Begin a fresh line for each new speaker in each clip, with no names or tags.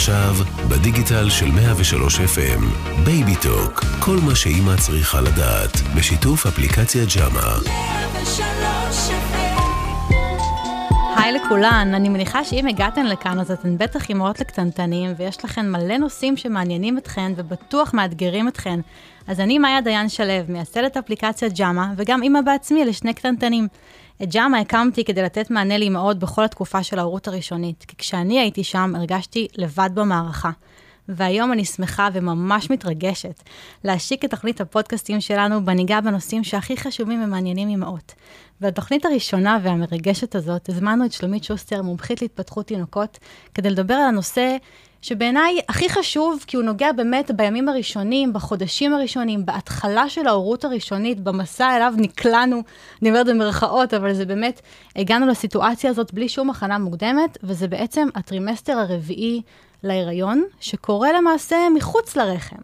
עכשיו, בדיגיטל של 103 FM, Baby Talk, כל מה שאימא צריכה לדעת, בשיתוף אפליקציה ג'אמה.
היי לכולן, אני מניחה שאם הגעתן לכאן אז אתן בטח אימהות לקטנטנים ויש לכן מלא נושאים שמעניינים אתכן ובטוח מאתגרים אתכן. אז אני מאיה דיין שלו, מייסדת אפליקציית ג'אמה וגם אימא בעצמי לשני קטנטנים. את ג'אמה הקמתי כדי לתת מענה לאימהות בכל התקופה של ההורות הראשונית, כי כשאני הייתי שם הרגשתי לבד במערכה. והיום אני שמחה וממש מתרגשת להשיק את תוכנית הפודקאסטים שלנו בה ניגע בנושאים שהכי חשובים ומעניינים אימהות. בתוכנית הראשונה והמרגשת הזאת הזמנו את שלומית שוסטר, מומחית להתפתחות תינוקות, כדי לדבר על הנושא שבעיניי הכי חשוב, כי הוא נוגע באמת בימים הראשונים, בחודשים הראשונים, בהתחלה של ההורות הראשונית, במסע אליו נקלענו, אני אומרת במרכאות, אבל זה באמת, הגענו לסיטואציה הזאת בלי שום הכנה מוקדמת, וזה בעצם הטרימסטר הרביעי להיריון, שקורה למעשה מחוץ לרחם.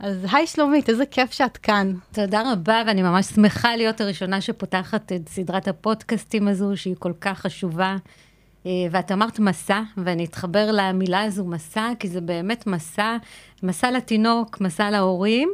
אז היי שלומית, איזה כיף שאת כאן.
תודה רבה, ואני ממש שמחה להיות הראשונה שפותחת את סדרת הפודקאסטים הזו, שהיא כל כך חשובה. אה, ואת אמרת מסע, ואני אתחבר למילה הזו מסע, כי זה באמת מסע, מסע לתינוק, מסע להורים,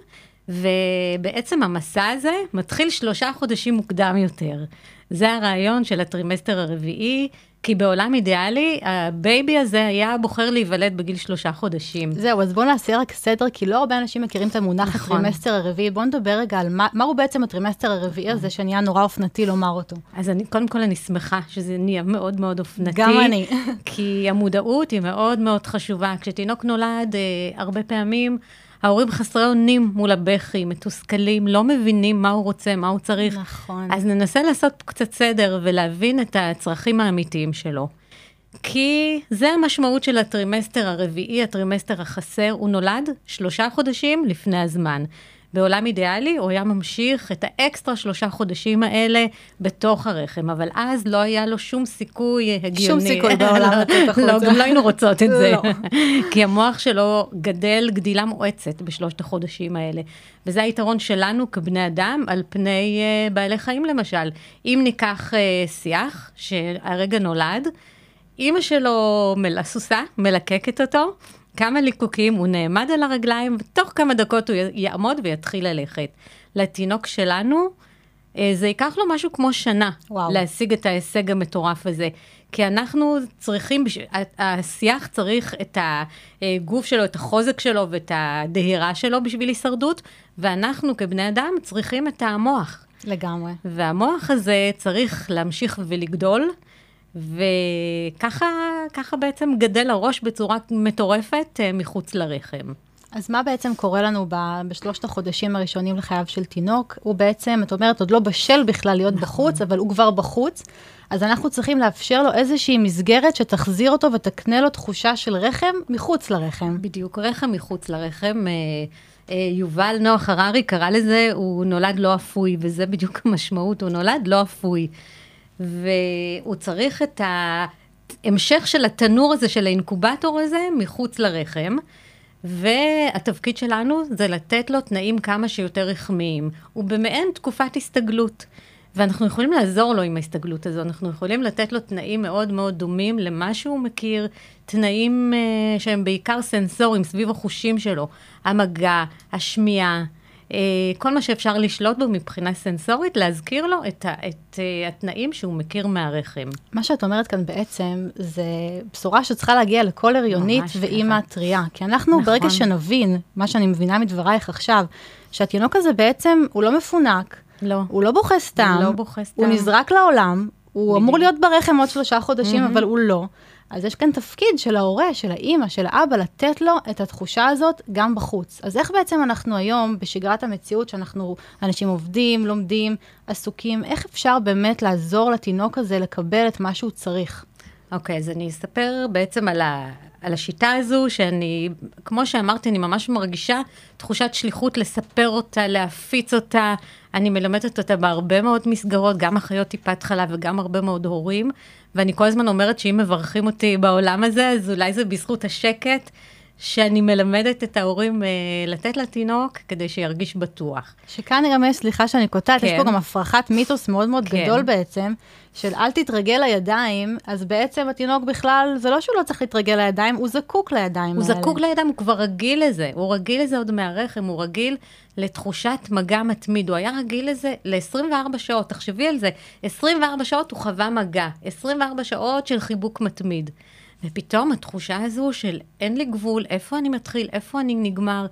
ובעצם המסע הזה מתחיל שלושה חודשים מוקדם יותר. זה הרעיון של הטרימסטר הרביעי, כי בעולם אידיאלי, ה baby הזה היה בוחר להיוולד בגיל שלושה חודשים.
זהו, אז בואו נעשה רק סדר, כי לא הרבה אנשים מכירים את המונח נכון. הטרימסטר הרביעי. בואו נדבר רגע על מה, מהו בעצם הטרימסטר הרביעי הזה, שנהיה נורא אופנתי לומר אותו.
אז אני, קודם כל אני שמחה שזה נהיה מאוד מאוד אופנתי.
גם אני.
כי המודעות היא מאוד מאוד חשובה. כשתינוק נולד, אה, הרבה פעמים... ההורים חסרי אונים מול הבכי, מתוסכלים, לא מבינים מה הוא רוצה, מה הוא צריך.
נכון.
אז ננסה לעשות קצת סדר ולהבין את הצרכים האמיתיים שלו. כי זה המשמעות של הטרימסטר הרביעי, הטרימסטר החסר, הוא נולד שלושה חודשים לפני הזמן. בעולם אידיאלי הוא היה ממשיך את האקסטרה שלושה חודשים האלה בתוך הרחם, אבל אז לא היה לו שום סיכוי הגיוני.
שום סיכוי בעולם לצאת החוצה.
לא, גם לא היינו רוצות את זה. לא. כי המוח שלו גדל גדילה מואצת בשלושת החודשים האלה. וזה היתרון שלנו כבני אדם על פני אה, בעלי חיים למשל. אם ניקח uh, שיח שהרגע נולד, אימא שלו סוסה, מלקקת אותו, כמה ליקוקים, הוא נעמד על הרגליים, ותוך כמה דקות הוא יעמוד ויתחיל ללכת. לתינוק שלנו, אה, זה ייקח לו משהו כמו שנה וואו. להשיג את ההישג המטורף הזה. כי אנחנו צריכים, השיח צריך את הגוף שלו, את החוזק שלו ואת הדהירה שלו בשביל הישרדות, ואנחנו כבני אדם צריכים את המוח.
לגמרי.
והמוח הזה צריך להמשיך ולגדול. וככה בעצם גדל הראש בצורה מטורפת אה, מחוץ לרחם.
אז מה בעצם קורה לנו בשלושת החודשים הראשונים לחייו של תינוק? הוא בעצם, את אומרת, עוד לא בשל בכלל להיות נכון. בחוץ, אבל הוא כבר בחוץ. אז אנחנו צריכים לאפשר לו איזושהי מסגרת שתחזיר אותו ותקנה לו תחושה של רחם מחוץ לרחם.
בדיוק, רחם מחוץ לרחם. אה, אה, יובל נוח הררי קרא לזה, הוא נולד לא אפוי, וזה בדיוק המשמעות, הוא נולד לא אפוי. והוא צריך את ההמשך של התנור הזה, של האינקובטור הזה, מחוץ לרחם. והתפקיד שלנו זה לתת לו תנאים כמה שיותר רחמיים. הוא במעין תקופת הסתגלות. ואנחנו יכולים לעזור לו עם ההסתגלות הזו, אנחנו יכולים לתת לו תנאים מאוד מאוד דומים למה שהוא מכיר, תנאים uh, שהם בעיקר סנסוריים סביב החושים שלו, המגע, השמיעה, כל מה שאפשר לשלוט בו מבחינה סנסורית, להזכיר לו את, ה, את uh, התנאים שהוא מכיר מהרחם.
מה שאת אומרת כאן בעצם, זה בשורה שצריכה להגיע לכל הריונית ואימא טריה. כי אנחנו, נכון. ברגע שנבין, מה שאני מבינה מדברייך עכשיו, שהתינוק הזה בעצם, הוא לא מפונק.
לא.
הוא לא בוכה סתם.
לא בוכה סתם.
הוא נזרק לעולם, הוא אמור להיות ברחם עוד שלושה חודשים, mm-hmm. אבל הוא לא. אז יש כאן תפקיד של ההורה, של האימא, של האבא, לתת לו את התחושה הזאת גם בחוץ. אז איך בעצם אנחנו היום, בשגרת המציאות, שאנחנו אנשים עובדים, לומדים, עסוקים, איך אפשר באמת לעזור לתינוק הזה לקבל את מה שהוא צריך?
אוקיי, okay, אז אני אספר בעצם על, ה, על השיטה הזו, שאני, כמו שאמרתי, אני ממש מרגישה תחושת שליחות לספר אותה, להפיץ אותה. אני מלמדת אותה בהרבה מאוד מסגרות, גם אחיות טיפת חלב וגם הרבה מאוד הורים. ואני כל הזמן אומרת שאם מברכים אותי בעולם הזה, אז אולי זה בזכות השקט שאני מלמדת את ההורים אה, לתת לתינוק כדי שירגיש בטוח.
שכאן גם יש, סליחה שאני קוטעת, יש פה
כן.
גם הפרחת מיתוס מאוד מאוד
כן.
גדול בעצם, של אל תתרגל לידיים, אז בעצם התינוק בכלל, זה לא שהוא לא צריך להתרגל לידיים, הוא זקוק לידיים
הוא
האלה.
זקוק לידיים, הוא כבר רגיל לזה. הוא רגיל לזה עוד מהרחם, הוא רגיל לתחושת מגע מתמיד. הוא היה רגיל לזה ל-24 שעות, תחשבי על זה. 24 שעות הוא חווה מגע, 24 שעות של חיבוק מתמיד. ופתאום התחושה הזו של אין לי גבול, איפה אני מתחיל, איפה אני נגמר,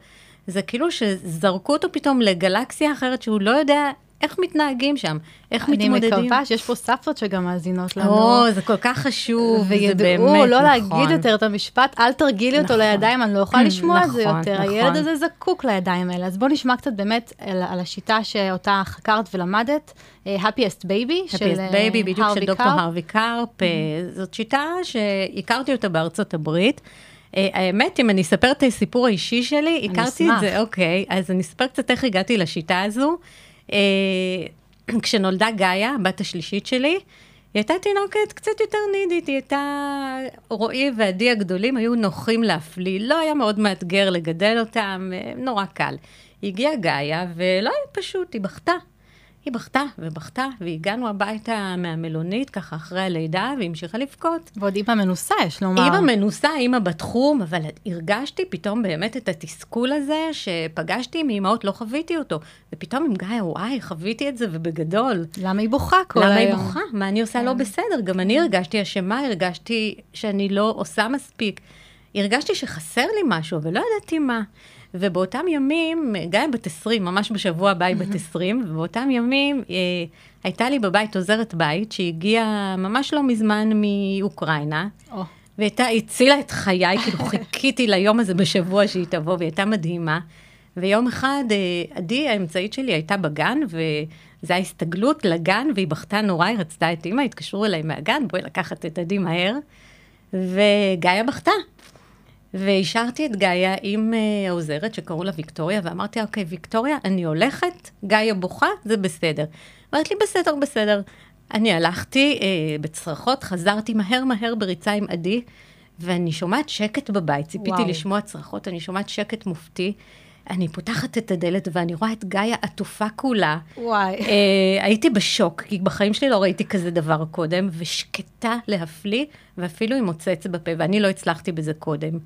זה כאילו שזרקו אותו פתאום לגלקסיה אחרת שהוא לא יודע איך מתנהגים שם, איך
אני
מתמודדים.
מקווה שיש פה סבתות שגם מאזינות לנו.
או, זה כל כך חשוב,
וידעו לא
נכון.
להגיד יותר את המשפט, אל תרגילי אותו
נכון.
לידיים, אני לא יכולה לשמוע את זה
נכון,
יותר.
נכון.
הילד הזה זקוק לידיים האלה. אז בואו נשמע קצת באמת על, על השיטה שאותה חקרת ולמדת, אה, happiest baby, של
Happiest
אה,
Baby, בדיוק של
הרווי
דוקטור
קארפ.
הרווי קארפ. אה, זאת שיטה שהכרתי אותה בארצות הברית. אה, האמת, אם אני אספר את הסיפור האישי שלי, הכרתי את. זה, אוקיי, אז אני אספר קצת איך הגעתי לשיטה הזו. אה, כשנולדה גאיה, הבת השלישית שלי, היא הייתה תינוקת קצת יותר נידית, היא הייתה, רועי ועדי הגדולים היו נוחים להפליא, לא היה מאוד מאתגר לגדל אותם, אה, נורא קל. הגיעה גאיה, ולא היה פשוט, היא בכתה. היא בכתה ובכתה, והגענו הביתה מהמלונית, ככה אחרי הלידה, והיא המשיכה לבכות.
ועוד אימא מנוסה, יש לומר.
אימא מנוסה, אימא בתחום, אבל הרגשתי פתאום באמת את התסכול הזה, שפגשתי מאימהות, לא חוויתי אותו. ופתאום עם גיא, וואי, חוויתי את זה, ובגדול.
למה היא בוכה כל
למה
היום?
היא בוכה? מה אני עושה לא בסדר? גם אני הרגשתי אשמה, הרגשתי שאני לא עושה מספיק. הרגשתי שחסר לי משהו, אבל לא ידעתי מה. ובאותם ימים, גיא בת 20, ממש בשבוע הבא היא בת 20, ובאותם ימים אה, הייתה לי בבית עוזרת בית, שהגיעה ממש לא מזמן מאוקראינה,
או,
והייתה, הצילה את חיי, כאילו חיכיתי ליום הזה בשבוע שהיא תבוא, והיא הייתה מדהימה. ויום אחד, אה, עדי האמצעית שלי הייתה בגן, וזו הייתה הסתגלות לגן, והיא בכתה נורא, היא רצתה את אימא, התקשרו אליי מהגן, בואי לקחת את עדי מהר. וגאיה בכתה. והשארתי את גאיה עם אה, העוזרת שקראו לה ויקטוריה, ואמרתי אוקיי, ויקטוריה, אני הולכת, גאיה בוכה, זה בסדר. אמרת לי, בסדר, בסדר. אני הלכתי אה, בצרחות, חזרתי מהר מהר בריצה עם עדי, ואני שומעת שקט בבית, ציפיתי
וואו.
לשמוע צרחות, אני שומעת שקט מופתי. אני פותחת את הדלת ואני רואה את גאיה עטופה כולה.
וואי.
אה, הייתי בשוק, כי בחיים שלי לא ראיתי כזה דבר קודם, ושקטה להפליא, ואפילו עם מוצץ בפה, ואני לא הצלחתי בזה קודם.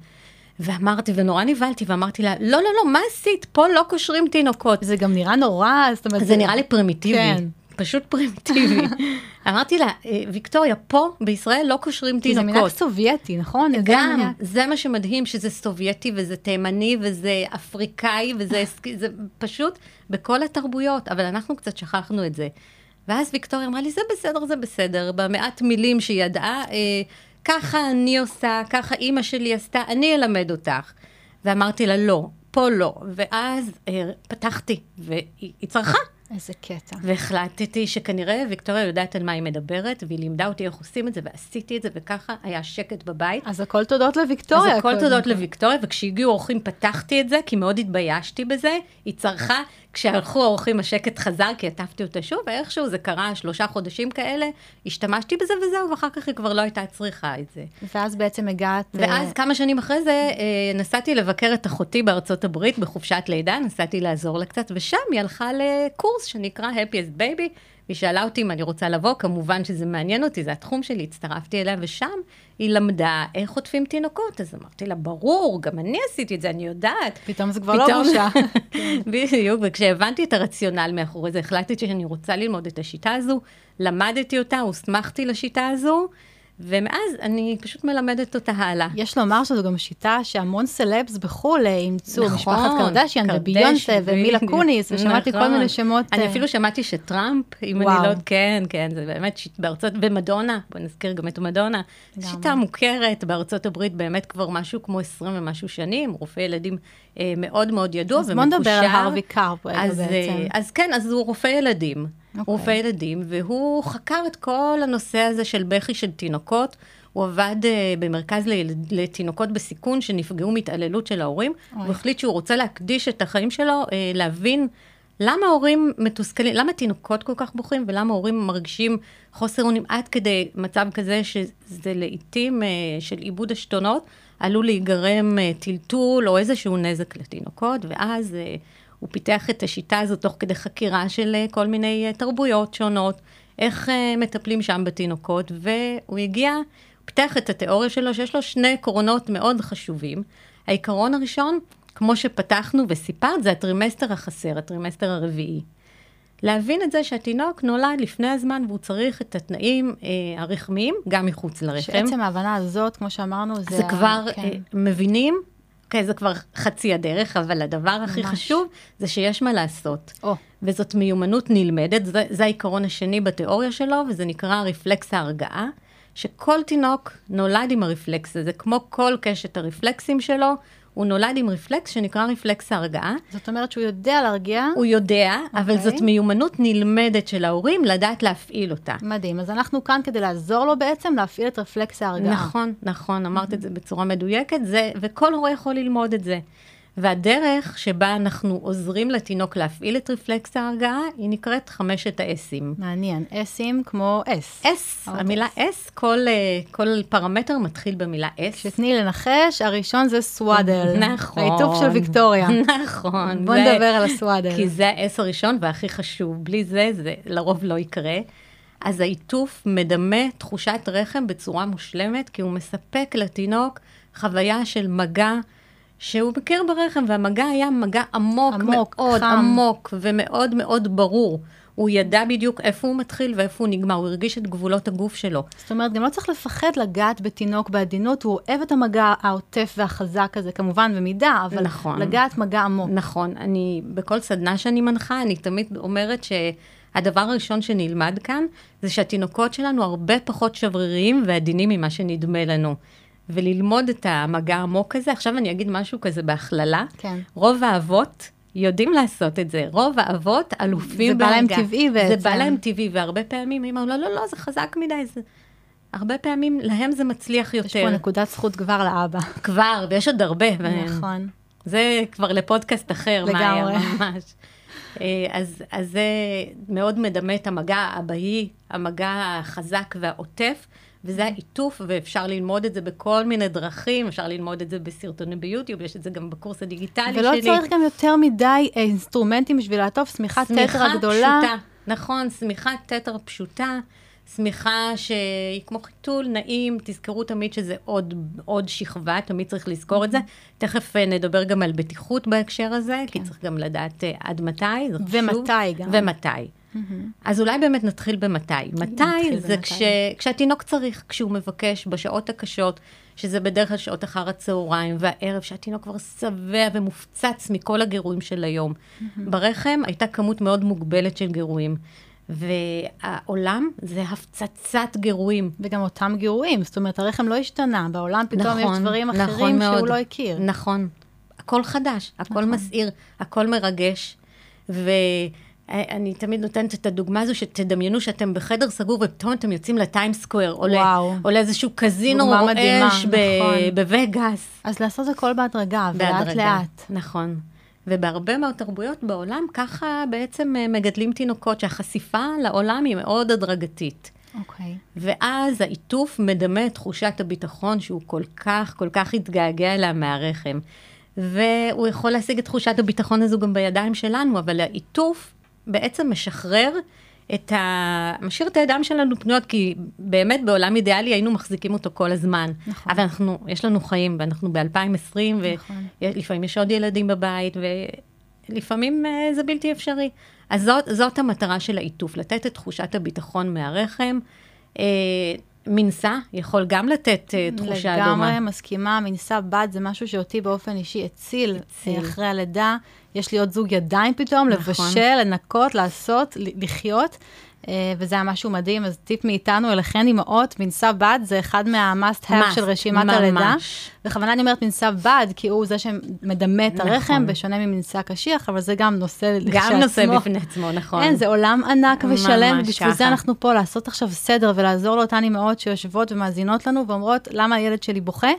ואמרתי, ונורא נבהלתי, ואמרתי לה, לא, לא, לא, מה עשית? פה לא קושרים תינוקות.
זה גם נראה נורא, זאת אומרת...
זה נראה לי פרימיטיבי.
כן.
פשוט פרימיטיבי. אמרתי לה, "אה, ויקטוריה, פה בישראל לא קושרים
כי זה מנהג
תינוקות.
סובייטי, נכון?
גם, זה מה שמדהים, שזה סובייטי וזה תימני וזה אפריקאי וזה זה פשוט בכל התרבויות, אבל אנחנו קצת שכחנו את זה. ואז ויקטוריה אמרה לי, זה בסדר, זה בסדר, במעט מילים שהיא ידעה, אה, ככה אני עושה, ככה אימא שלי עשתה, אני אלמד אותך. ואמרתי לה, לא, פה לא. ואז אה, פתחתי, והיא היא צרחה.
איזה קטע.
והחלטתי שכנראה ויקטוריה יודעת על מה היא מדברת, והיא לימדה אותי איך עושים את זה, ועשיתי את זה, וככה היה שקט בבית.
אז הכל תודות לוויקטוריה.
אז הכל תודות. לוויקטוריה, וכשהגיעו אורחים פתחתי את זה, כי מאוד התביישתי בזה. היא צרחה, כשהלכו האורחים השקט חזר, כי עטפתי אותה שוב, ואיכשהו זה קרה שלושה חודשים כאלה, השתמשתי בזה וזהו, ואחר כך היא כבר לא הייתה צריכה את זה.
ואז בעצם הגעת... אה,
ואז כמה שנים אחרי זה אה, נסעתי לבקר את אחותי בארצות הברית בחופשת לידה, נסעתי לעזור לה קצת, ושם היא הלכה לקורס שנקרא Happiest Baby, והיא שאלה אותי אם אני רוצה לבוא, כמובן שזה מעניין אותי, זה התחום שלי, הצטרפתי אליה, ושם היא למדה איך חוטפים תינוקות. אז אמרתי לה, ברור, גם אני עשיתי את זה, אני יודעת.
פתאום זה כבר לא
פתאום-
בושה.
בדיוק, וכשהבנתי את הרציונל מאחורי זה, החלטתי שאני רוצה ללמוד את השיטה הזו, למדתי אותה, הוסמכתי לשיטה הזו, ומאז אני פשוט מלמדת אותה הלאה.
יש לומר שזו גם שיטה שהמון סלבס בחו"ל אה, אימצו,
נכון,
משפחת קרדשיאן
קרדש,
וביונסה ומילה. קוניס, ושמעתי כל
נכון.
מיני שמות.
אני
אה,
אפילו שמעתי שטראמפ, אם
וואו.
אני לא... כן, כן, זה באמת שיט בארצות... ומדונה, בוא נזכיר גם את מדונה.
לגמרי.
שיטה מוכרת בארצות הברית באמת כבר משהו כמו 20 ומשהו שנים, רופא ילדים אה, מאוד מאוד ידוע
אז
ומקושר.
בוא נדבר על הרווי קארפ
אז, אה,
בעצם.
אז כן, אז הוא רופא ילדים.
אוקיי.
רופא ילדים, והוא חקר את כל הנושא הזה של בכי של תינוקות. הוא עבד uh, במרכז לילד, לתינוקות בסיכון שנפגעו מהתעללות של ההורים.
אוי.
הוא החליט שהוא רוצה להקדיש את החיים שלו, uh, להבין למה הורים מתוסכלים, למה תינוקות כל כך בוכים, ולמה הורים מרגישים חוסר אונים עד כדי מצב כזה שזה לעיתים uh, של איבוד עשתונות. עלול להיגרם אה, טלטול או איזשהו נזק לתינוקות, ואז אה, הוא פיתח את השיטה הזאת תוך כדי חקירה של אה, כל מיני אה, תרבויות שונות, איך אה, מטפלים שם בתינוקות, והוא הגיע, הוא פיתח את התיאוריה שלו, שיש לו שני עקרונות מאוד חשובים. העיקרון הראשון, כמו שפתחנו וסיפרת, זה הטרימסטר החסר, הטרימסטר הרביעי. להבין את זה שהתינוק נולד לפני הזמן והוא צריך את התנאים אה, הרחמיים גם מחוץ לרחם.
שעצם ההבנה הזאת, כמו שאמרנו, זה...
זה כבר
כן.
אה, מבינים, כן, זה כבר חצי הדרך, אבל הדבר הכי
ממש.
חשוב זה שיש מה לעשות.
או,
וזאת מיומנות נלמדת, זה, זה העיקרון השני בתיאוריה שלו, וזה נקרא רפלקס ההרגעה, שכל תינוק נולד עם הרפלקס הזה, כמו כל קשת הרפלקסים שלו, הוא נולד עם רפלקס שנקרא רפלקס ההרגעה.
זאת אומרת שהוא יודע להרגיע.
הוא יודע, אבל
אוקיי.
זאת מיומנות נלמדת של ההורים לדעת להפעיל אותה.
מדהים. אז אנחנו כאן כדי לעזור לו בעצם להפעיל את רפלקס ההרגעה.
נכון, נכון, אמרת את זה בצורה מדויקת, זה, וכל הורה יכול ללמוד את זה. והדרך שבה אנחנו עוזרים לתינוק להפעיל את רפלקס ההרגעה, היא נקראת חמשת ה S ים.
מעניין. S ים כמו S.
S,
אוקיי.
המילה S, כל, אה, כל פרמטר מתחיל במילה S.
שתני לנחש, הראשון זה swaddle.
נכון.
העיטוף של ויקטוריה.
נכון.
בוא נדבר על ה swaddle.
כי זה ה S הראשון והכי חשוב. בלי זה, זה לרוב לא יקרה. אז העיטוף מדמה תחושת רחם בצורה מושלמת, כי הוא מספק לתינוק חוויה של מגע שהוא מכיר ברחם, והמגע היה מגע עמוק,
עמוק,
מאוד,
חם.
עמוק ומאוד מאוד ברור. הוא ידע בדיוק איפה הוא מתחיל ואיפה הוא נגמר, הוא הרגיש את גבולות הגוף שלו.
זאת אומרת, גם לא צריך לפחד לגעת בתינוק בעדינות, הוא אוהב את המגע העוטף והחזק הזה, כמובן במידה, אבל
נכון.
לגעת מגע עמוק.
נכון, אני, בכל סדנה שאני מנחה, אני תמיד אומרת שהדבר הראשון שנלמד כאן, זה שהתינוקות שלנו הרבה פחות שבריריים ועדינים ממה שנדמה לנו. וללמוד את המגע העמוק הזה, עכשיו אני אגיד משהו כזה בהכללה,
כן.
רוב האבות יודעים לעשות את זה, רוב האבות אלופים
זה בא להם. טבעי
זה
בעצם.
בא להם טבעי, והרבה פעמים אמרו, לא, לא, לא, זה חזק מדי, זה... הרבה פעמים להם זה מצליח יותר.
יש פה נקודת זכות כבר לאבא.
כבר, ויש עוד הרבה.
נכון.
זה כבר לפודקאסט אחר, מאיה,
לגמרי.
ממש. אה, אז, אז זה מאוד מדמה את המגע האבהי, המגע החזק והעוטף, וזה העיטוף, ואפשר ללמוד את זה בכל מיני דרכים, אפשר ללמוד את זה בסרטונים ביוטיוב, יש את זה גם בקורס הדיגיטלי
ולא
שלי.
צריך גם יותר מדי אה, אינסטרומנטים בשביל לעטוף שמיכת תתר הגדולה.
פשוטה, נכון, שמיכת תתר פשוטה, שמיכה שהיא כמו חיתול נעים, תזכרו תמיד שזה עוד, עוד שכבה, תמיד צריך לזכור את זה. תכף אה, נדבר גם על בטיחות בהקשר הזה, כי צריך גם לדעת אה, עד מתי, זה חשוב.
ומתי גם.
ומתי. אז אולי באמת נתחיל במתי. מתי זה. כש, כשהתינוק צריך, כשהוא מבקש, בשעות הקשות, שזה בדרך כלל שעות אחר הצהריים והערב, שהתינוק כבר שבע ומופצץ מכל הגירויים של היום. ברחם הייתה כמות מאוד מוגבלת של גירויים. והעולם זה הפצצת גירויים.
וגם אותם גירויים, זאת אומרת, הרחם לא השתנה, בעולם פתאום יש דברים
נכון
אחרים
מאוד.
שהוא לא הכיר.
נכון. הכל חדש, הכל
נכון.
מסעיר, הכל מרגש. ואני תמיד נותנת את הדוגמה הזו, שתדמיינו שאתם בחדר סגור ופתאום אתם יוצאים לטיים סקוואר, או, לאיזשהו קזינו רועש ב-
נכון.
בווגאס.
אז לעשות הכל בהדרגה, ולאט. לאט.
נכון. ובהרבה מאוד תרבויות בעולם, ככה בעצם אה, מגדלים תינוקות, שהחשיפה לעולם היא מאוד הדרגתית.
אוקיי.
ואז העיטוף מדמה את תחושת הביטחון שהוא כל כך, כל כך התגעגע אליה מהרחם. והוא יכול להשיג את תחושת הביטחון הזו גם בידיים שלנו, אבל העיטוף בעצם משחרר את ה... משאיר את הידיים שלנו פנויות, כי באמת בעולם אידיאלי היינו מחזיקים אותו כל הזמן.
נכון.
אבל אנחנו, יש לנו חיים, ואנחנו ב-2020,
נכון.
ולפעמים יש עוד ילדים בבית, ולפעמים אה, זה בלתי אפשרי. אז זאת, זאת המטרה של העיטוף, לתת את תחושת הביטחון מהרחם. אה, מנסה יכול גם לתת אה, תחושה דומה.
לגמרי מסכימה, מנסה בד זה משהו שאותי באופן אישי הציל,
הציל.
אחרי הלידה. יש לי עוד זוג ידיים פתאום,
נכון.
לבשל, לנקות, לעשות, לחיות. אה, וזה היה משהו מדהים, אז טיפ מאיתנו אליכן אימהות, מנסה בד זה אחד מה-must have
Must,
של רשימת
ממש.
הלידה. בכוונה אני אומרת מנסה בד, כי הוא זה שמדמה את הרחם,
נכון.
בשונה ממנסה קשיח, אבל זה גם נושא
גם
לכשעצמו.
נושא בפני עצמו, נכון.
אין, זה עולם ענק ושלם, בשביל זה. אנחנו פה, לעשות עכשיו סדר ולעזור לאותן אימהות שיושבות ומאזינות לנו ואומרות, למה הילד שלי בוכה?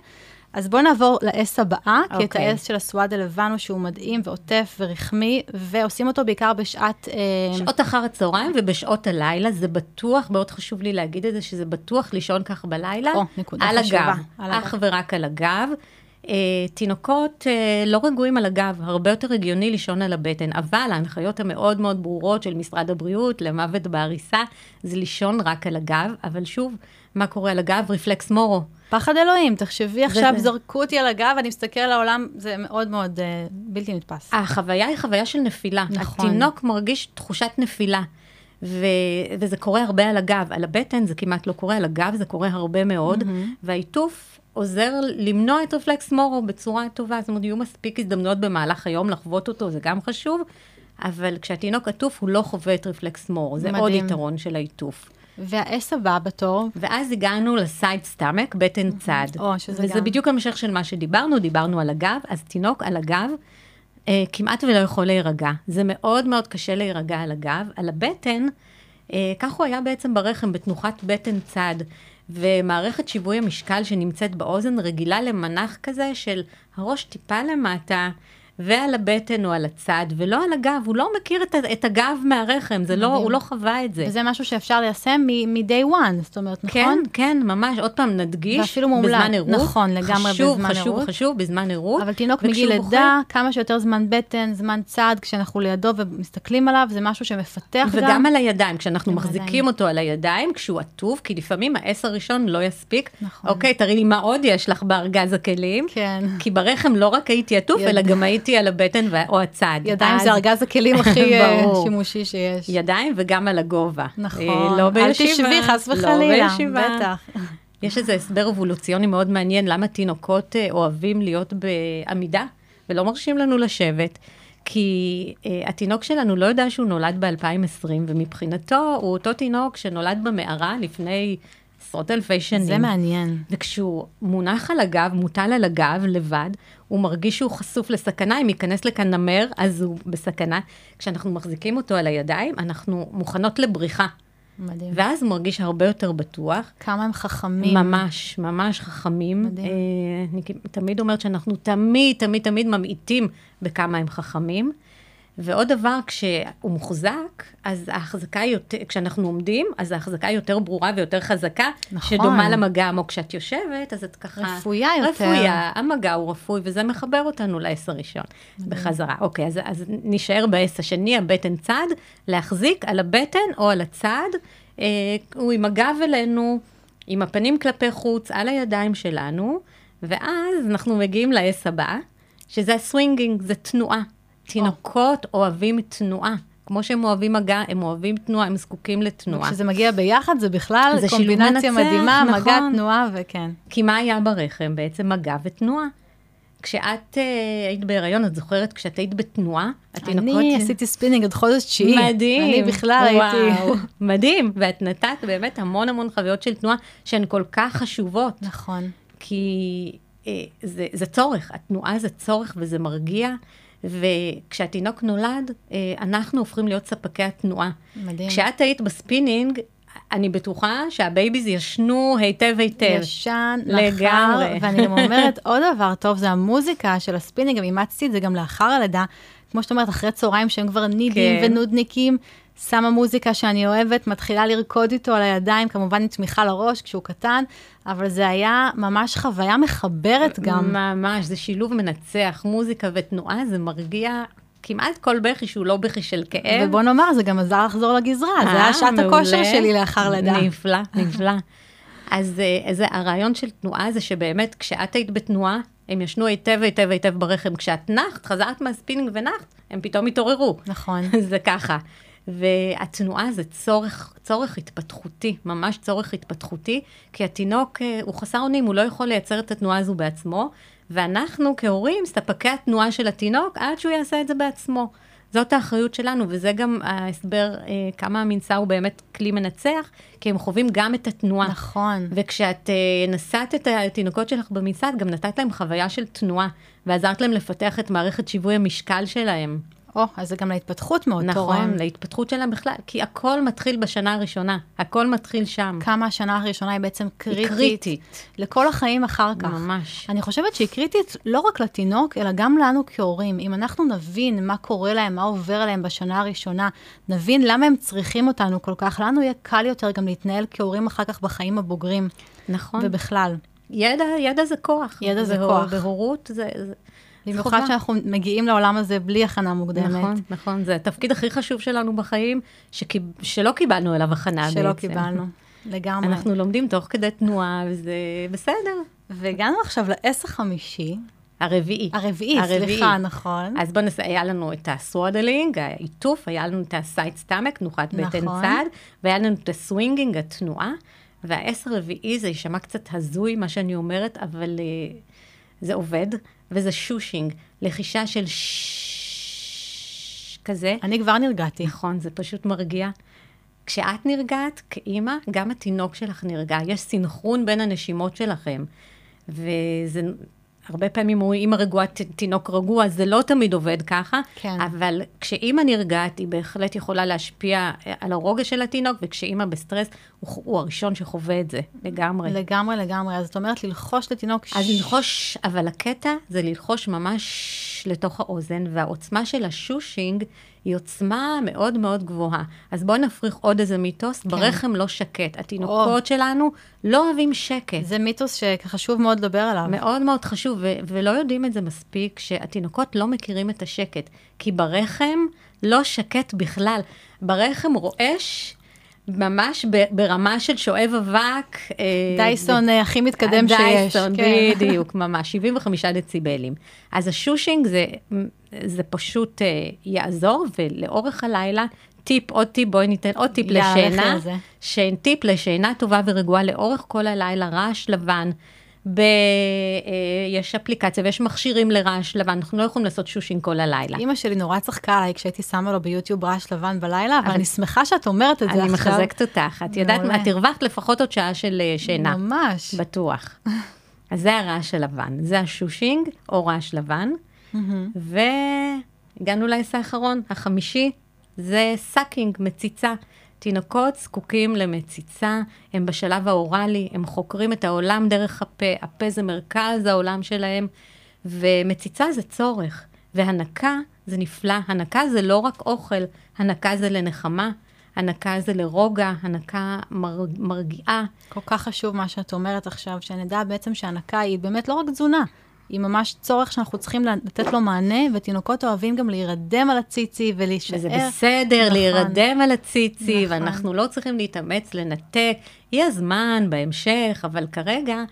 אז בואו נעבור ל-S הבאה, כי את
אוקיי.
ה-S של הסוואדל הבנו שהוא מדהים ועוטף ורחמי, ועושים אותו בעיקר בשעת... אה,
שעות אחר הצהריים ובשעות הלילה, זה בטוח, מאוד חשוב לי להגיד את זה, שזה בטוח לישון כך בלילה.
או, נקודה
על
חשובה,
הגב,
על
אך. ורק על הגב. אה, תינוקות אה, לא רגועים על הגב, הרבה יותר הגיוני לישון על הבטן, אבל ההנחיות המאוד מאוד ברורות של משרד הבריאות למוות בעריסה, זה לישון רק על הגב, אבל שוב, מה קורה על הגב? רפלקס מורו.
פחד אלוהים, תחשבי עכשיו,
זה-
זרקו אותי על הגב, אני מסתכל על העולם, זה מאוד מאוד אה, בלתי נתפס.
החוויה היא חוויה של נפילה.
נכון.
התינוק מרגיש תחושת נפילה. ו- וזה קורה הרבה על הגב. על הבטן זה כמעט לא קורה, על הגב זה קורה הרבה מאוד. והעיטוף עוזר למנוע את רפלקס מורו בצורה טובה. זאת אומרת, יהיו מספיק הזדמנויות במהלך היום לחוות אותו, זה גם חשוב. אבל כשהתינוק עטוף, הוא לא חווה את רפלקס מורו. זה עוד
מדהים.
יתרון של העיטוף.
וה-S הבא בתור,
ואז הגענו לסייד סטאמק, בטן צד.
או, שזה
וזה
גם-
בדיוק המשך של מה שדיברנו, דיברנו על הגב, אז תינוק על הגב אה, כמעט ולא יכול להירגע. זה מאוד מאוד קשה להירגע על הגב. על הבטן, אה, כך הוא היה בעצם ברחם, בתנוחת בטן צד. ומערכת שיווי המשקל שנמצאת באוזן רגילה למנח כזה של הראש טיפה למטה. ועל הבטן או על הצד, ולא על הגב, הוא לא מכיר את, את הגב מהרחם, זה לא. הוא לא חווה את זה.
וזה משהו שאפשר ליישם מ-day one, זאת אומרת,
כן,
נכון?
כן, ממש, עוד פעם נדגיש,
ואפילו מומלץ.
בזמן עירות.
נכון, לגמרי
חשוב,
בזמן
חשוב,
עירות.
חשוב, בזמן עירות.
אבל תינוק מגיל לידה, כמה שיותר זמן בטן, זמן צד, כשאנחנו לידו ומסתכלים עליו, זה משהו שמפתח גם.
וגם על הידיים, כשאנחנו מחזיקים
הידיים.
אותו על הידיים, כשהוא עטוף, כי לפעמים העשר הראשון לא יספיק.
נכון.
אוקיי, תראי לי מה עוד יש לך בארגז הכלים.
כן.
כי ברחם לא רק הייתי עטוף, אלא גם הייתי על הבטן או הצד.
ידיים
אז
זה ארגז הכלים הכי אה. שימושי שיש.
ידיים וגם על הגובה.
נכון.
אה, לא
אל
בישיבה.
תשבי, חס
לא
וחלילה.
בישיבה.
בטח.
יש איזה הסבר אבולוציוני מאוד מעניין, למה תינוקות אה, אוהבים להיות בעמידה ולא מרשים לנו לשבת. כי אה, התינוק שלנו לא יודע שהוא נולד ב-2020, ומבחינתו הוא אותו תינוק שנולד במערה לפני עשרות אלפי שנים.
זה מעניין.
וכשהוא מונח על הגב, מוטל על הגב לבד, הוא מרגיש שהוא חשוף לסכנה, אם ייכנס לכאן נמר, אז הוא בסכנה. כשאנחנו מחזיקים אותו על הידיים, אנחנו מוכנות לבריחה.
מדהים.
ואז הוא מרגיש הרבה יותר בטוח.
כמה הם חכמים.
ממש, ממש חכמים.
מדהים.
אה, אני תמיד אומרת שאנחנו תמיד, תמיד, תמיד ממעיטים בכמה הם חכמים. ועוד דבר, כשהוא מוחזק, אז ההחזקה יותר, כשאנחנו עומדים, אז ההחזקה יותר ברורה ויותר חזקה,
נכון.
שדומה למגע עמוק. כשאת יושבת, אז את ככה...
רפויה יותר.
רפויה, המגע הוא רפוי, וזה מחבר אותנו לעס הראשון, בחזרה. אוקיי, אז, אז נישאר בעס השני, הבטן צד, להחזיק על הבטן או על הצד, אה, הוא עם הגב אלינו, עם הפנים כלפי חוץ, על הידיים שלנו, ואז אנחנו מגיעים ל S הבא, שזה ה swinging, זה תנועה. תינוקות אוהבים תנועה. כמו שהם אוהבים מגע, הם אוהבים תנועה, הם זקוקים לתנועה.
כשזה מגיע ביחד, זה בכלל
זה
קומבינציה
מנצח,
מדהימה,
נכון.
מגע, תנועה, וכן.
כי מה היה ברחם? בעצם מגע ותנועה. כשאת אה, היית בהיריון, את זוכרת, כשאת היית בתנועה, התינוקות...
אני עשיתי ספינינג עד חודש תשיעי.
מדהים.
אני בכלל הייתי...
וואו, מדהים. ואת נתת באמת המון המון חוויות של תנועה שהן כל כך חשובות.
נכון.
כי אה, זה, זה צורך, התנועה זה צורך וזה מרגיע. וכשהתינוק נולד, אה, אנחנו הופכים להיות ספקי התנועה.
מדהים.
כשאת היית בספינינג, אני בטוחה שה babies ישנו היטב היטב.
ישן,
לגמרי.
לאחר, ואני גם אומרת עוד דבר טוב, זה המוזיקה של הספינינג, גם אימצתי את זה גם לאחר הלידה, כמו שאת אומרת, אחרי צהריים שהם כבר נידים
כן.
ונודניקים, שמה מוזיקה שאני אוהבת, מתחילה לרקוד איתו על הידיים, כמובן עם תמיכה לראש כשהוא קטן, אבל זה היה ממש חוויה מחברת גם.
ממש, זה שילוב מנצח, מוזיקה ותנועה, זה מרגיע כמעט כל בכי שהוא לא בכי של כאב.
ובוא נאמר, זה גם עזר לחזור לגזרה, זה
אה,
היה שעת. הכושר שלי לאחר לידה.
נפלא, נפלא. אז אה, זה הרעיון של תנועה זה שבאמת כשאת היית בתנועה, הם ישנו היטב היטב היטב ברחם. כשאת נחת, חזרת מהספינינג ונחת, הם פתאום התעוררו.
נכון.
זה ככה. והתנועה זה צורך, צורך התפתחותי, ממש צורך התפתחותי, כי התינוק אה, הוא חסר אונים, הוא לא יכול לייצר את התנועה הזו בעצמו, ואנחנו כהורים, ספקי התנועה של התינוק, עד שהוא יעשה את זה בעצמו. זאת האחריות שלנו, וזה גם ההסבר אה, כמה המנשא הוא באמת כלי מנצח, כי הם חווים גם את התנועה.
נכון.
וכשאת אה, נשאת את התינוקות שלך במנשא, גם נתת להם חוויה של תנועה, ועזרת להם לפתח את מערכת שיווי המשקל שלהם.
או, אז זה גם להתפתחות מאוד
נכון,
תורם.
להתפתחות שלהם בכלל, כי הכל מתחיל בשנה הראשונה, הכל מתחיל שם.
כמה השנה הראשונה היא בעצם קריטית.
היא קריטית.
לכל החיים אחר כך.
ממש.
אני חושבת שהיא קריטית לא רק לתינוק, אלא גם לנו כהורים. אם אנחנו נבין מה קורה להם, מה עובר עליהם בשנה הראשונה, נבין למה הם צריכים אותנו כל כך, לנו יהיה קל יותר גם להתנהל כהורים אחר כך בחיים הבוגרים.
נכון.
ובכלל.
ידע, ידע זה כוח.
ידע זה
בהור-
כוח.
בהורות זה... זה...
במיוחד. שאנחנו מגיעים לעולם הזה בלי הכנה מוקדמת.
נכון, נכון, זה התפקיד הכי חשוב שלנו בחיים, שקיב... שלא קיבלנו אליו הכנה
שלא
בעצם.
קיבלנו. לגמרי.
אנחנו לומדים תוך כדי תנועה, וזה בסדר.
והגענו עכשיו ל S חמישי,
הרביעי.
הרביעי, סליחה, נכון.
אז בוא נעשה, היה לנו את ה swaddling, העיטוף, היה לנו את ה side stomach, תנוחת בטן
נכון.
צד, והיה לנו את הסווינגינג, התנועה, והעשר רביעי זה יישמע קצת הזוי, מה שאני אומרת, אבל uh, זה עובד, וזה שושינג, לחישה של ששש כזה.
אני כבר נרגעתי.
נכון, זה פשוט מרגיע. כשאת נרגעת, כאימא, גם התינוק שלך נרגע. יש סינכרון בין הנשימות שלכם. וזה, הרבה פעמים אומרים, אימא רגועה, תינוק רגוע, זה לא תמיד עובד ככה.
כן.
אבל כשאימא נרגעת, היא בהחלט יכולה להשפיע אה, על הרוגע של התינוק, וכשאימא בסטרס, הוא, הוא הראשון שחווה את זה, לגמרי.
לגמרי, לגמרי. אז את אומרת ללחוש לתינוק
אז
ש-
ללחוש, אבל הקטע זה ללחוש ממש לתוך האוזן, והעוצמה של השושינג היא עוצמה מאוד מאוד גבוהה. אז בואו נפריך עוד איזה מיתוס, ברחם לא שקט. התינוקות שלנו לא אוהבים שקט.
זה מיתוס שחשוב מאוד לדבר עליו.
מאוד מאוד חשוב, ו- ולא יודעים את זה מספיק, שהתינוקות לא מכירים את השקט. כי ברחם לא שקט בכלל. ברחם רועש ממש ברמה של שואב אבק. אה,
דייסון אה, הכי מתקדם שיש.
דייסון,
כן.
בדיוק, ממש, 75 דציבלים. אז השושינג זה, זה פשוט אה, יעזור, ולאורך הלילה, טיפ, עוד טיפ, בואי ניתן עוד טיפ לשינה. שיין טיפ לשינה טובה ורגועה לאורך כל הלילה, רעש לבן. ב, אה, יש אפליקציה ויש מכשירים לרעש לבן, אנחנו לא יכולים לעשות shushing כל הלילה.
אימא שלי נורא צחקה עליי כשהייתי שמה לו ביוטיוב רעש לבן בלילה, אבל אני שמחה שאת אומרת את זה
אני
עכשיו.
מחזקת אותך, את יודעת. מה, את הרווחת לפחות עוד שעה של אה, שינה.
ממש.
בטוח. אז זה הרעש הלבן, זה ה shushing או רעש לבן. והגענו ל S האחרון, החמישי, זה sucking, מציצה. תינוקות זקוקים למציצה, הם בשלב האוראלי, הם חוקרים את העולם דרך הפה, הפה זה מרכז העולם שלהם, ומציצה זה צורך, והנקה זה נפלא. הנקה זה לא רק אוכל, הנקה זה לנחמה, הנקה זה לרוגע, הנקה מר, מרגיעה.
כל כך חשוב מה שאת אומרת עכשיו, שנדע בעצם שהנקה היא באמת לא רק תזונה, היא ממש צורך שאנחנו צריכים לתת לו מענה, ותינוקות אוהבים גם להירדם על הציצי ולהישאר.
וזה בסדר
נכון.
להירדם על הציצי,
נכון.
ואנחנו לא צריכים להתאמץ, לנתק. יהיה זמן בהמשך, אבל כרגע,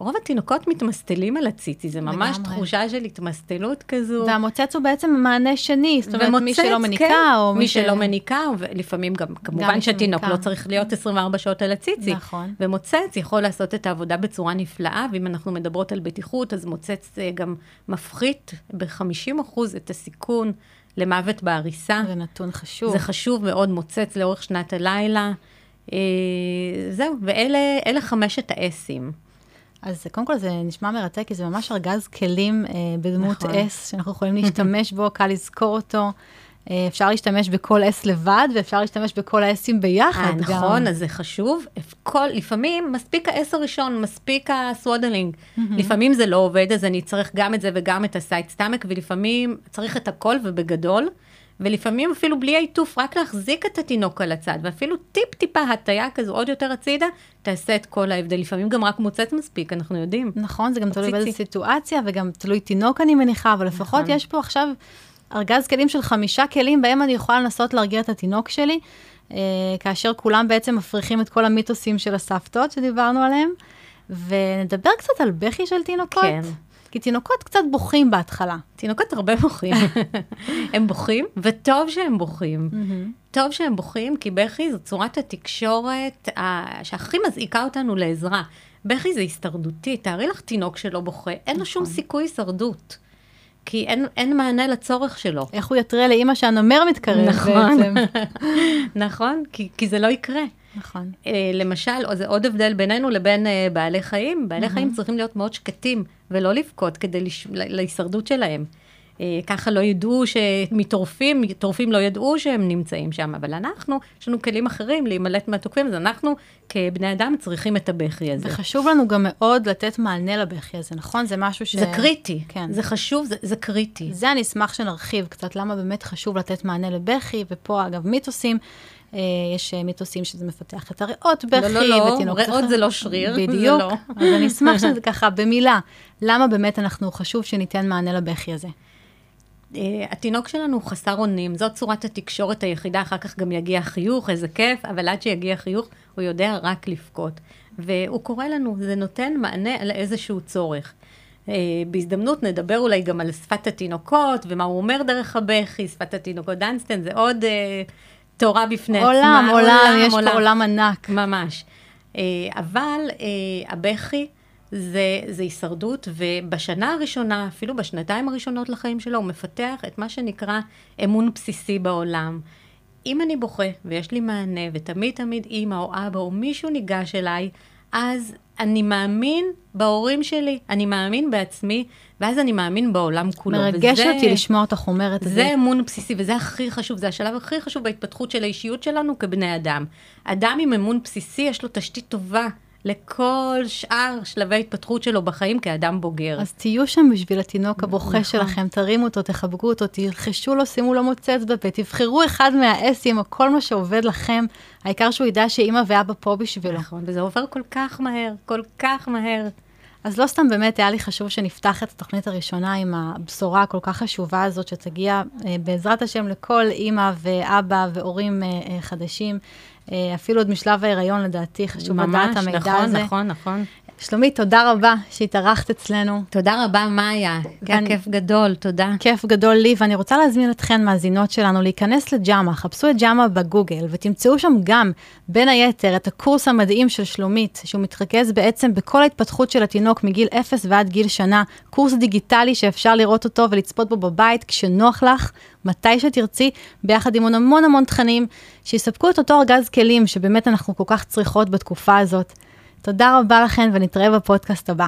רוב התינוקות מתמסטלים על הציצי, זה ממש
לגמרי.
תחושה של התמסטלות כזו.
והמוצץ הוא בעצם מענה שני, זאת אומרת, מי
ומוצץ,
שלא מניקה,
כן,
או
מי
ש-
שלא מניקה, ולפעמים גם, כמובן
מי
שהתינוק
שמניקה.
לא צריך להיות 24 שעות על הציצי.
נכון.
ומוצץ יכול לעשות את העבודה בצורה נפלאה, ואם אנחנו מדברות על בטיחות, אז מוצץ אה, גם מפחית ב-50% את הסיכון למוות בעריסה.
זה נתון חשוב.
זה חשוב מאוד, מוצץ לאורך שנת הלילה. אה, זהו, ואלה אלה חמשת ה S ים.
אז קודם כל זה נשמע מרתק, כי זה ממש ארגז כלים אה, בדמות
נכון.
S, שאנחנו יכולים להשתמש בו, קל לזכור אותו. אה, אפשר להשתמש בכל S לבד, ואפשר להשתמש בכל ה S ים ביחד
אה,
גם.
נכון, אז זה חשוב. כל, לפעמים מספיק ה S הראשון, מספיק ה swaddling. לפעמים זה לא עובד, אז אני צריך גם את זה וגם את ה side stomach, ולפעמים צריך את הכל ובגדול. ולפעמים אפילו בלי העיטוף, רק להחזיק את התינוק על הצד, ואפילו טיפ-טיפה הטיה כזו עוד יותר הצידה, תעשה את כל ההבדל. לפעמים גם רק מוצץ מספיק, אנחנו יודעים.
נכון, זה גם תלוי. באיזה סיטואציה, וגם תלוי תינוק, אני מניחה, אבל לפחות
נכון.
יש פה עכשיו ארגז כלים של חמישה כלים, בהם אני יכולה לנסות להרגיע את התינוק שלי, אה, כאשר כולם בעצם מפריחים את כל המיתוסים של הסבתות שדיברנו עליהם. ונדבר קצת על בכי של תינוקות.
כן.
כי תינוקות קצת בוכים בהתחלה.
תינוקות הרבה בוכים. הם בוכים, וטוב שהם בוכים. טוב שהם בוכים, כי בכי זו צורת התקשורת ה- שהכי מזעיקה אותנו לעזרה. בכי זה הישרדותי, תארי לך תינוק שלא בוכה, אין לו שום סיכוי הישרדות. כי אין, אין מענה לצורך שלו.
איך הוא יתרה לאימא שהנמר מתקרב
נכון.
בעצם.
נכון? כי, כי זה לא יקרה.
נכון.
אה, למשל, זה עוד הבדל בינינו לבין אה, בעלי חיים, בעלי חיים צריכים להיות מאוד שקטים ולא לבכות כדי לש... לה- להישרדות שלהם. אה, ככה לא ידעו שמטורפים, טורפים לא ידעו שהם נמצאים שם, אבל אנחנו, יש לנו כלים אחרים להימלט מהתוקפים, אז אנחנו כבני אדם צריכים את הבכי הזה.
וחשוב לנו גם מאוד לתת מענה לבכי הזה, נכון? זה משהו ש...
זה קריטי,
כן.
זה חשוב, זה, זה קריטי.
זה אני אשמח שנרחיב קצת, למה באמת חשוב לתת מענה לבכי, ופה אגב מיתוסים. אה, יש אה, מיתוסים שזה מפתח את הריאות בכי.
לא, לא, לא, ריאות זה לא שריר.
בדיוק.
לא.
אז אני אשמח שזה ככה, במילה, למה באמת אנחנו, חשוב שניתן מענה לבכי הזה.
אה, התינוק שלנו חסר אונים, זאת צורת התקשורת היחידה, אחר כך גם יגיע חיוך, איזה כיף, אבל עד שיגיע חיוך, הוא יודע רק לבכות. והוא קורא לנו, זה נותן מענה על איזשהו צורך. אה, בהזדמנות נדבר אולי גם על שפת התינוקות, ומה הוא אומר דרך הבכי, שפת התינוקות דנסטן, זה עוד אה, תורה בפני עצמה.
עולם, עולם, יש עולם. פה עולם ענק.
ממש. Uh, אבל uh, הבכי, זה, זה הישרדות, ובשנה הראשונה, אפילו בשנתיים הראשונות לחיים שלו, הוא מפתח את מה שנקרא אמון בסיסי בעולם. אם אני בוכה ויש לי מענה, ותמיד תמיד אימא או אבא או מישהו ניגש אליי, אז אני מאמין בהורים שלי, אני מאמין בעצמי, ואז אני מאמין בעולם כולו.
מרגש וזה, אותי לשמוע אותך אומרת את זה.
זה אמון בסיסי, וזה הכי חשוב, זה השלב הכי חשוב בהתפתחות של האישיות שלנו כבני אדם. אדם עם אמון בסיסי, יש לו תשתית טובה לכל שאר שלבי ההתפתחות שלו בחיים כאדם בוגר.
אז תהיו שם בשביל התינוק הבוכה נכון. שלכם, תרימו אותו, תחבקו אותו, תלחשו לו, שימו לו מוצץ בפה, תבחרו אחד מהאסים או כל מה שעובד לכם, העיקר שהוא ידע שאימא ואבא פה בשבילו.
נכון, וזה עובר כל כך מהר, כל כך מהר.
אז לא סתם באמת היה לי חשוב שנפתח את התוכנית הראשונה עם הבשורה הכל כך חשובה הזאת, שתגיע אה, בעזרת השם לכל אימא ואבא והורים אה, אה, חדשים. אה, אפילו עוד משלב ההיריון, לדעתי, חשוב לדעת המידע
נכון,
הזה.
ממש, נכון, נכון, נכון.
שלומית, תודה רבה שהתארחת אצלנו.
תודה רבה, מאיה. היה כיף גדול, תודה.
כיף גדול לי, ואני רוצה להזמין אתכן, מאזינות שלנו, להיכנס לג'אמה, חפשו את ג'אמה בגוגל, ותמצאו שם גם, בין היתר, את הקורס המדהים של שלומית, שהוא מתרכז בעצם בכל ההתפתחות של התינוק מגיל 0 ועד גיל שנה, קורס דיגיטלי שאפשר לראות אותו ולצפות בו בבית כשנוח לך, מתי שתרצי, ביחד עם המון המון תכנים, שיספקו את אותו ארגז כלים שבאמת אנחנו כל כך צריכות בתקופה הזאת. תודה רבה לכן ונתראה בפודקאסט הבא.